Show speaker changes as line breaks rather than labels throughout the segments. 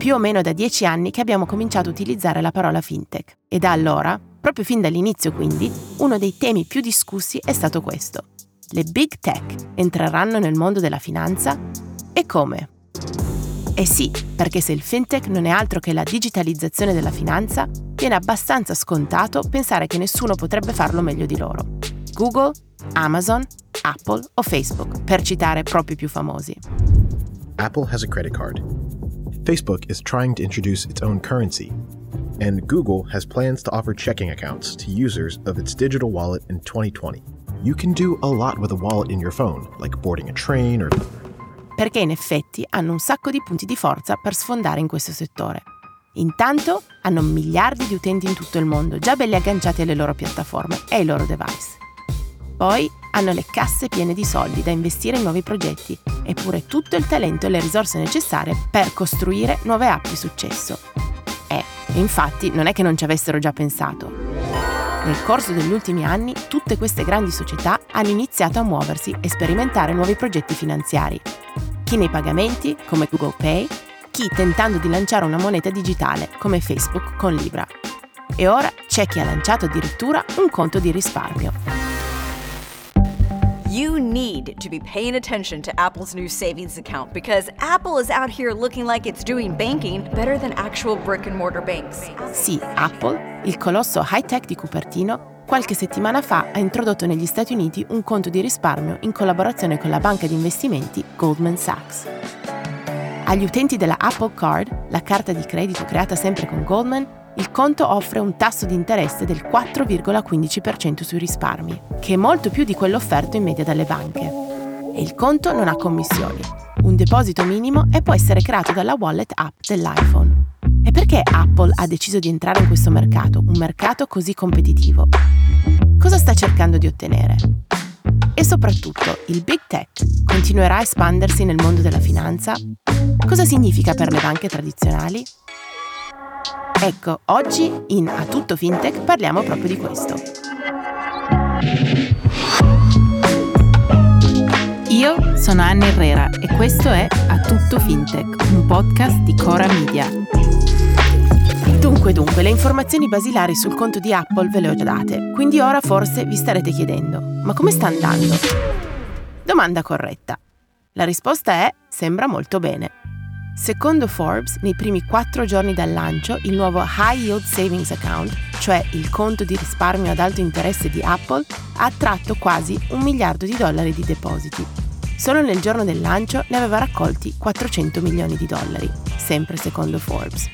più o meno da dieci anni che abbiamo cominciato a utilizzare la parola fintech e da allora, proprio fin dall'inizio quindi, uno dei temi più discussi è stato questo. Le big tech entreranno nel mondo della finanza? E come? Eh sì, perché se il fintech non è altro che la digitalizzazione della finanza, viene abbastanza scontato pensare che nessuno potrebbe farlo meglio di loro. Google, Amazon, Apple o Facebook, per citare proprio i più famosi.
Apple has a credit card. Facebook is trying to introduce its own currency. And Google has plans to offer checking accounts to users of its digital wallet in 2020. You can do a lot with a wallet in your phone, like boarding a train or
perché in effetti hanno un sacco di punti di forza per sfondare in questo settore. Intanto hanno miliardi di utenti in tutto il mondo, già belli agganciati alle loro piattaforme e ai loro device. Poi hanno le casse piene di soldi da investire in nuovi progetti, eppure tutto il talento e le risorse necessarie per costruire nuove app di successo. E, infatti, non è che non ci avessero già pensato. Nel corso degli ultimi anni, tutte queste grandi società hanno iniziato a muoversi e sperimentare nuovi progetti finanziari, chi nei pagamenti, come Google Pay, chi tentando di lanciare una moneta digitale, come Facebook con Libra. E ora c'è chi ha lanciato addirittura un conto di risparmio.
You need to be paying attention to Apple's new savings account because Apple is out here looking like it's doing banking better than actual brick and mortar banks.
Sì, Apple, il colosso high-tech di Cupertino, qualche settimana fa ha introdotto negli Stati Uniti un conto di risparmio in collaborazione con la banca di investimenti Goldman Sachs. Agli utenti della Apple Card, la carta di credito creata sempre con Goldman, il conto offre un tasso di interesse del 4,15% sui risparmi, che è molto più di quello offerto in media dalle banche. E il conto non ha commissioni, un deposito minimo e può essere creato dalla wallet app dell'iPhone. E perché Apple ha deciso di entrare in questo mercato, un mercato così competitivo? Cosa sta cercando di ottenere? E soprattutto, il big tech continuerà a espandersi nel mondo della finanza? Cosa significa per le banche tradizionali? Ecco, oggi in A Tutto Fintech parliamo proprio di questo. Io sono Anna Herrera e questo è A Tutto Fintech, un podcast di Cora Media. Dunque, dunque, le informazioni basilari sul conto di Apple ve le ho già date, quindi ora forse vi starete chiedendo, ma come sta andando? Domanda corretta. La risposta è sembra molto bene. Secondo Forbes, nei primi quattro giorni dal lancio, il nuovo High Yield Savings Account, cioè il conto di risparmio ad alto interesse di Apple, ha attratto quasi un miliardo di dollari di depositi. Solo nel giorno del lancio ne aveva raccolti 400 milioni di dollari, sempre secondo Forbes.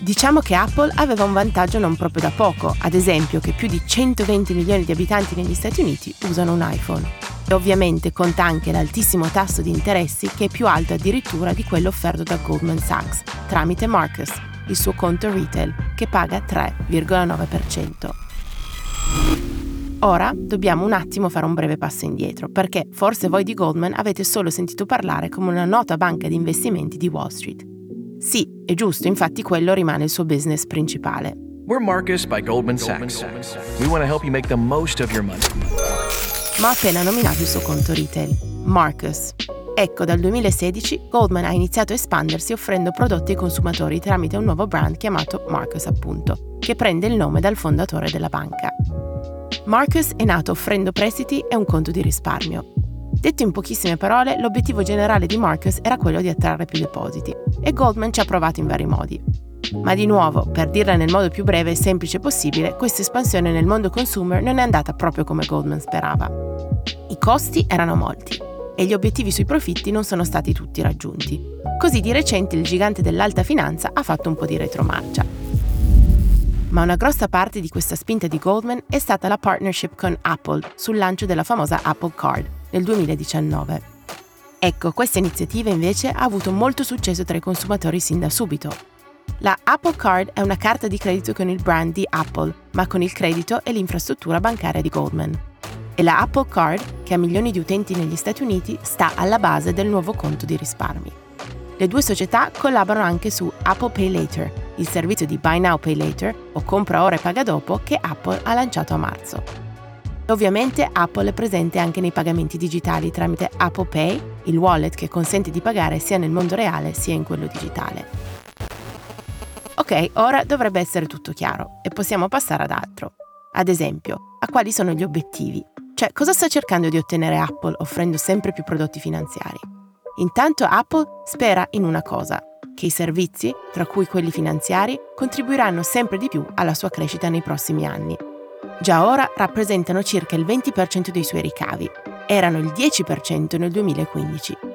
Diciamo che Apple aveva un vantaggio non proprio da poco, ad esempio che più di 120 milioni di abitanti negli Stati Uniti usano un iPhone. E ovviamente conta anche l'altissimo tasso di interessi che è più alto addirittura di quello offerto da Goldman Sachs tramite Marcus, il suo conto retail, che paga 3,9%. Ora dobbiamo un attimo fare un breve passo indietro, perché forse voi di Goldman avete solo sentito parlare come una nota banca di investimenti di Wall Street. Sì, è giusto, infatti quello rimane il suo business principale.
We're Marcus by Goldman Sachs. We want to help you make the most of your money.
Ma ha appena nominato il suo conto retail, Marcus. Ecco, dal 2016 Goldman ha iniziato a espandersi offrendo prodotti ai consumatori tramite un nuovo brand chiamato Marcus appunto, che prende il nome dal fondatore della banca. Marcus è nato offrendo prestiti e un conto di risparmio, Detto in pochissime parole, l'obiettivo generale di Marcus era quello di attrarre più depositi e Goldman ci ha provato in vari modi. Ma di nuovo, per dirla nel modo più breve e semplice possibile, questa espansione nel mondo consumer non è andata proprio come Goldman sperava. I costi erano molti e gli obiettivi sui profitti non sono stati tutti raggiunti. Così di recente il gigante dell'alta finanza ha fatto un po' di retromarcia. Ma una grossa parte di questa spinta di Goldman è stata la partnership con Apple sul lancio della famosa Apple Card, nel 2019. Ecco, questa iniziativa invece ha avuto molto successo tra i consumatori sin da subito. La Apple Card è una carta di credito con il brand di Apple, ma con il credito e l'infrastruttura bancaria di Goldman. E la Apple Card, che ha milioni di utenti negli Stati Uniti, sta alla base del nuovo conto di risparmi. Le due società collaborano anche su Apple Pay Later, il servizio di Buy Now Pay Later o compra ora e paga dopo che Apple ha lanciato a marzo. Ovviamente Apple è presente anche nei pagamenti digitali tramite Apple Pay, il wallet che consente di pagare sia nel mondo reale sia in quello digitale. Ok, ora dovrebbe essere tutto chiaro e possiamo passare ad altro. Ad esempio, a quali sono gli obiettivi? Cioè, cosa sta cercando di ottenere Apple offrendo sempre più prodotti finanziari? Intanto Apple spera in una cosa, che i servizi, tra cui quelli finanziari, contribuiranno sempre di più alla sua crescita nei prossimi anni. Già ora rappresentano circa il 20% dei suoi ricavi, erano il 10% nel 2015.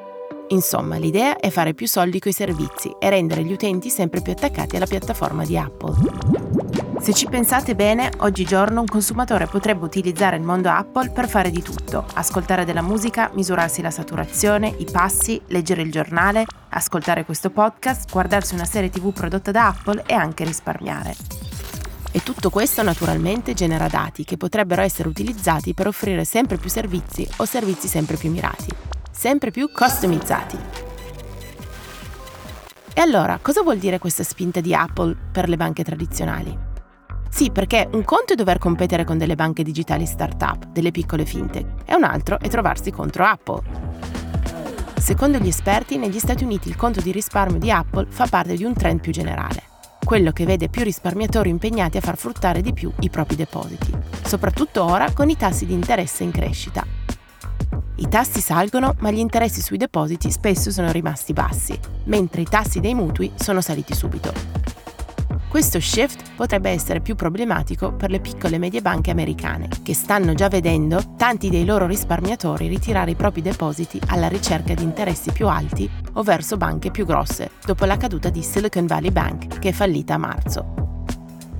Insomma, l'idea è fare più soldi coi servizi e rendere gli utenti sempre più attaccati alla piattaforma di Apple. Se ci pensate bene, oggigiorno un consumatore potrebbe utilizzare il mondo Apple per fare di tutto, ascoltare della musica, misurarsi la saturazione, i passi, leggere il giornale, ascoltare questo podcast, guardarsi una serie tv prodotta da Apple e anche risparmiare. E tutto questo naturalmente genera dati che potrebbero essere utilizzati per offrire sempre più servizi o servizi sempre più mirati, sempre più customizzati. E allora, cosa vuol dire questa spinta di Apple per le banche tradizionali? Sì, perché un conto è dover competere con delle banche digitali start-up, delle piccole fintech, e un altro è trovarsi contro Apple. Secondo gli esperti, negli Stati Uniti il conto di risparmio di Apple fa parte di un trend più generale, quello che vede più risparmiatori impegnati a far fruttare di più i propri depositi, soprattutto ora con i tassi di interesse in crescita. I tassi salgono, ma gli interessi sui depositi spesso sono rimasti bassi, mentre i tassi dei mutui sono saliti subito. Questo shift potrebbe essere più problematico per le piccole e medie banche americane, che stanno già vedendo tanti dei loro risparmiatori ritirare i propri depositi alla ricerca di interessi più alti o verso banche più grosse, dopo la caduta di Silicon Valley Bank, che è fallita a marzo.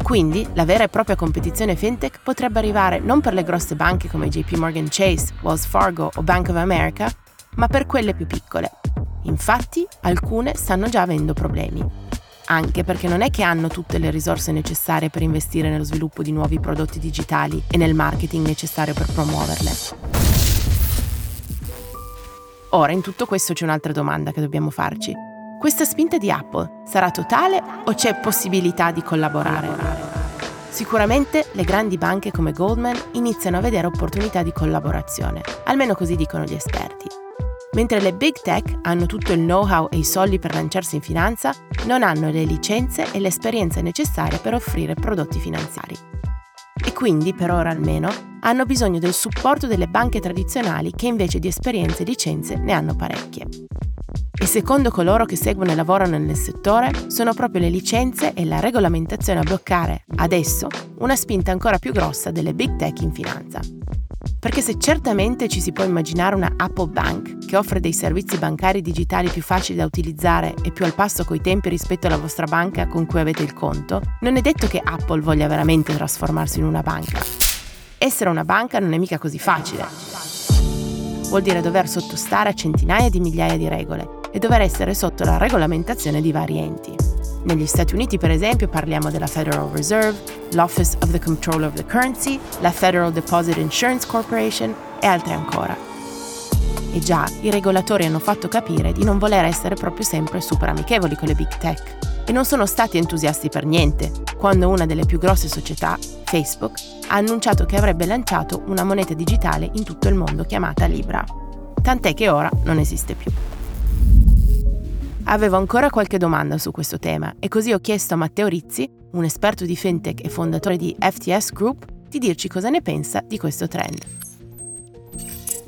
Quindi la vera e propria competizione fintech potrebbe arrivare non per le grosse banche come JP Morgan Chase, Wells Fargo o Bank of America, ma per quelle più piccole. Infatti, alcune stanno già avendo problemi anche perché non è che hanno tutte le risorse necessarie per investire nello sviluppo di nuovi prodotti digitali e nel marketing necessario per promuoverle. Ora, in tutto questo c'è un'altra domanda che dobbiamo farci. Questa spinta di Apple sarà totale o c'è possibilità di collaborare? Sicuramente le grandi banche come Goldman iniziano a vedere opportunità di collaborazione, almeno così dicono gli esperti. Mentre le big tech hanno tutto il know-how e i soldi per lanciarsi in finanza, non hanno le licenze e l'esperienza necessarie per offrire prodotti finanziari. E quindi, per ora almeno, hanno bisogno del supporto delle banche tradizionali che invece di esperienze e licenze ne hanno parecchie. E secondo coloro che seguono e lavorano nel settore, sono proprio le licenze e la regolamentazione a bloccare, adesso, una spinta ancora più grossa delle big tech in finanza. Perché se certamente ci si può immaginare una Apple Bank che offre dei servizi bancari digitali più facili da utilizzare e più al passo coi tempi rispetto alla vostra banca con cui avete il conto, non è detto che Apple voglia veramente trasformarsi in una banca. Essere una banca non è mica così facile. Vuol dire dover sottostare a centinaia di migliaia di regole e dover essere sotto la regolamentazione di vari enti. Negli Stati Uniti, per esempio, parliamo della Federal Reserve, l'Office of the Comptroller of the Currency, la Federal Deposit Insurance Corporation e altre ancora. E già, i regolatori hanno fatto capire di non voler essere proprio sempre super amichevoli con le big tech. E non sono stati entusiasti per niente quando una delle più grosse società, Facebook, ha annunciato che avrebbe lanciato una moneta digitale in tutto il mondo chiamata Libra. Tant'è che ora non esiste più. Avevo ancora qualche domanda su questo tema e così ho chiesto a Matteo Rizzi, un esperto di fintech e fondatore di FTS Group, di dirci cosa ne pensa di questo trend.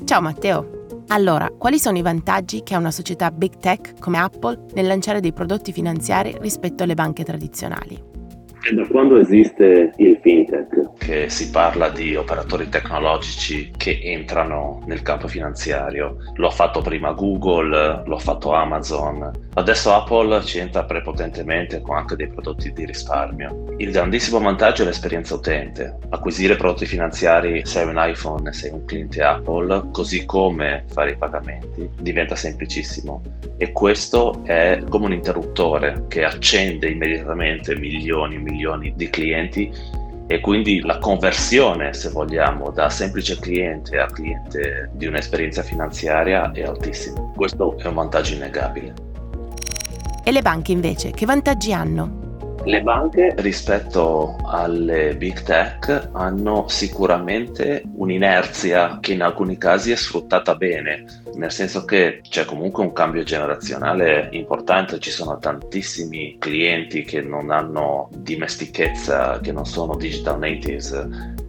Ciao Matteo! Allora, quali sono i vantaggi che ha una società big tech come Apple nel lanciare dei prodotti finanziari rispetto alle banche tradizionali?
E da quando esiste il fintech?
Che si parla di operatori tecnologici che entrano nel campo finanziario. Lo ha fatto prima Google, lo ha fatto Amazon. Adesso Apple ci entra prepotentemente con anche dei prodotti di risparmio. Il grandissimo vantaggio è l'esperienza utente. Acquisire prodotti finanziari se hai un iPhone e sei un cliente Apple, così come fare i pagamenti, diventa semplicissimo. E questo è come un interruttore che accende immediatamente milioni e milioni milioni di clienti e quindi la conversione, se vogliamo, da semplice cliente a cliente di un'esperienza finanziaria è altissima. Questo è un vantaggio innegabile.
E le banche invece, che vantaggi hanno?
Le banche rispetto alle big tech hanno sicuramente un'inerzia che in alcuni casi è sfruttata bene, nel senso che c'è comunque un cambio generazionale importante, ci sono tantissimi clienti che non hanno dimestichezza, che non sono digital natives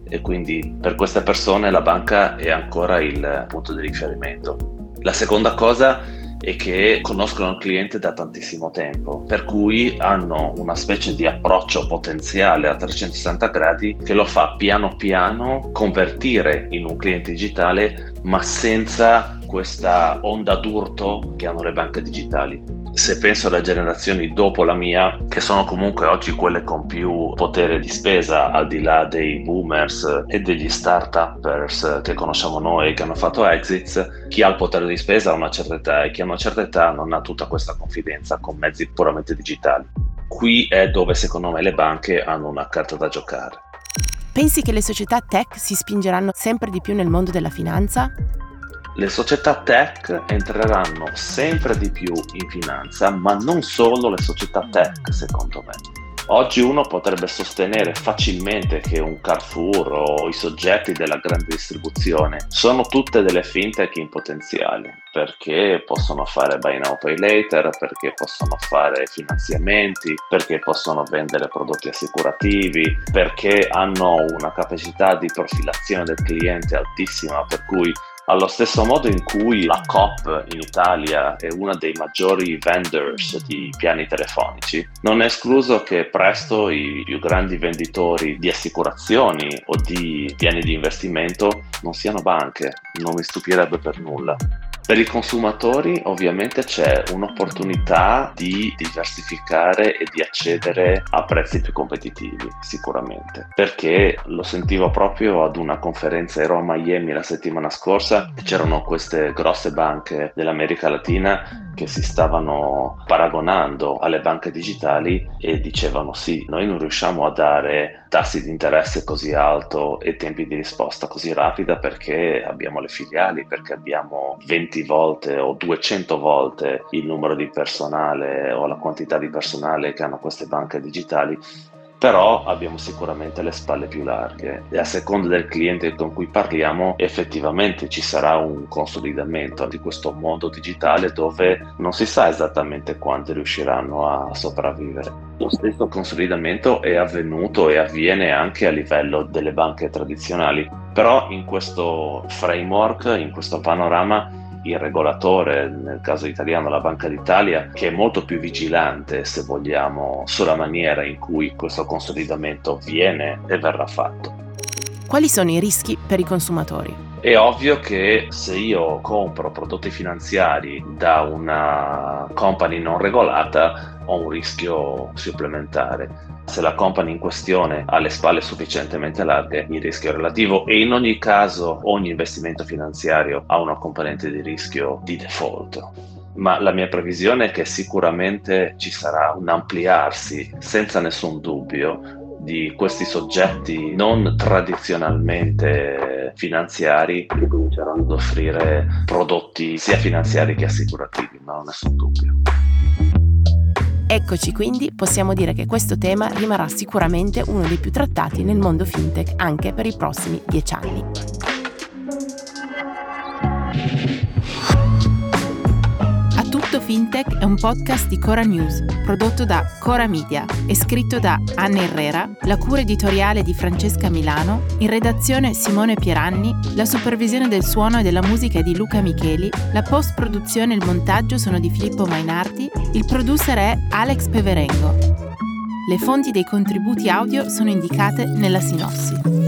e quindi per queste persone la banca è ancora il punto di riferimento. La seconda cosa e che conoscono il cliente da tantissimo tempo, per cui hanno una specie di approccio potenziale a 360 gradi che lo fa piano piano convertire in un cliente digitale, ma senza questa onda d'urto che hanno le banche digitali se penso alle generazioni dopo la mia, che sono comunque oggi quelle con più potere di spesa, al di là dei boomers e degli start-uppers che conosciamo noi che hanno fatto exits, chi ha il potere di spesa ha una certa età e chi ha una certa età non ha tutta questa confidenza con mezzi puramente digitali. Qui è dove secondo me le banche hanno una carta da giocare.
Pensi che le società tech si spingeranno sempre di più nel mondo della finanza?
Le società tech entreranno sempre di più in finanza, ma non solo le società tech, secondo me. Oggi uno potrebbe sostenere facilmente che un Carrefour o i soggetti della grande distribuzione sono tutte delle fintech in potenziale, perché possono fare buy now pay later, perché possono fare finanziamenti, perché possono vendere prodotti assicurativi, perché hanno una capacità di profilazione del cliente altissima, per cui allo stesso modo in cui la COP in Italia è uno dei maggiori vendors di piani telefonici, non è escluso che presto i più grandi venditori di assicurazioni o di piani di investimento non siano banche, non mi stupirebbe per nulla. Per i consumatori ovviamente c'è un'opportunità di diversificare e di accedere a prezzi più competitivi, sicuramente, perché lo sentivo proprio ad una conferenza a Miami la settimana scorsa c'erano queste grosse banche dell'America Latina che si stavano paragonando alle banche digitali e dicevano sì, noi non riusciamo a dare tassi di interesse così alto e tempi di risposta così rapida perché abbiamo le filiali, perché abbiamo 20 volte o 200 volte il numero di personale o la quantità di personale che hanno queste banche digitali però abbiamo sicuramente le spalle più larghe e a seconda del cliente con cui parliamo effettivamente ci sarà un consolidamento di questo mondo digitale dove non si sa esattamente quanti riusciranno a sopravvivere. Lo stesso consolidamento è avvenuto e avviene anche a livello delle banche tradizionali, però in questo framework, in questo panorama il regolatore, nel caso italiano la Banca d'Italia, che è molto più vigilante, se vogliamo, sulla maniera in cui questo consolidamento viene e verrà fatto.
Quali sono i rischi per i consumatori?
È ovvio che se io compro prodotti finanziari da una company non regolata ho un rischio supplementare. Se la company in questione ha le spalle sufficientemente larghe, il rischio è relativo e in ogni caso ogni investimento finanziario ha una componente di rischio di default ma la mia previsione è che sicuramente ci sarà un ampliarsi senza nessun dubbio di questi soggetti non tradizionalmente finanziari che cominceranno ad offrire prodotti sia finanziari che assicurativi, ma non ho nessun dubbio.
Eccoci quindi, possiamo dire che questo tema rimarrà sicuramente uno dei più trattati nel mondo fintech anche per i prossimi dieci anni. Fintech è un podcast di Cora News, prodotto da Cora Media e scritto da Anna Herrera, la cura editoriale di Francesca Milano, in redazione Simone Pieranni, la supervisione del suono e della musica è di Luca Micheli, la post-produzione e il montaggio sono di Filippo Mainardi, il producer è Alex Peverengo. Le fonti dei contributi audio sono indicate nella sinossi.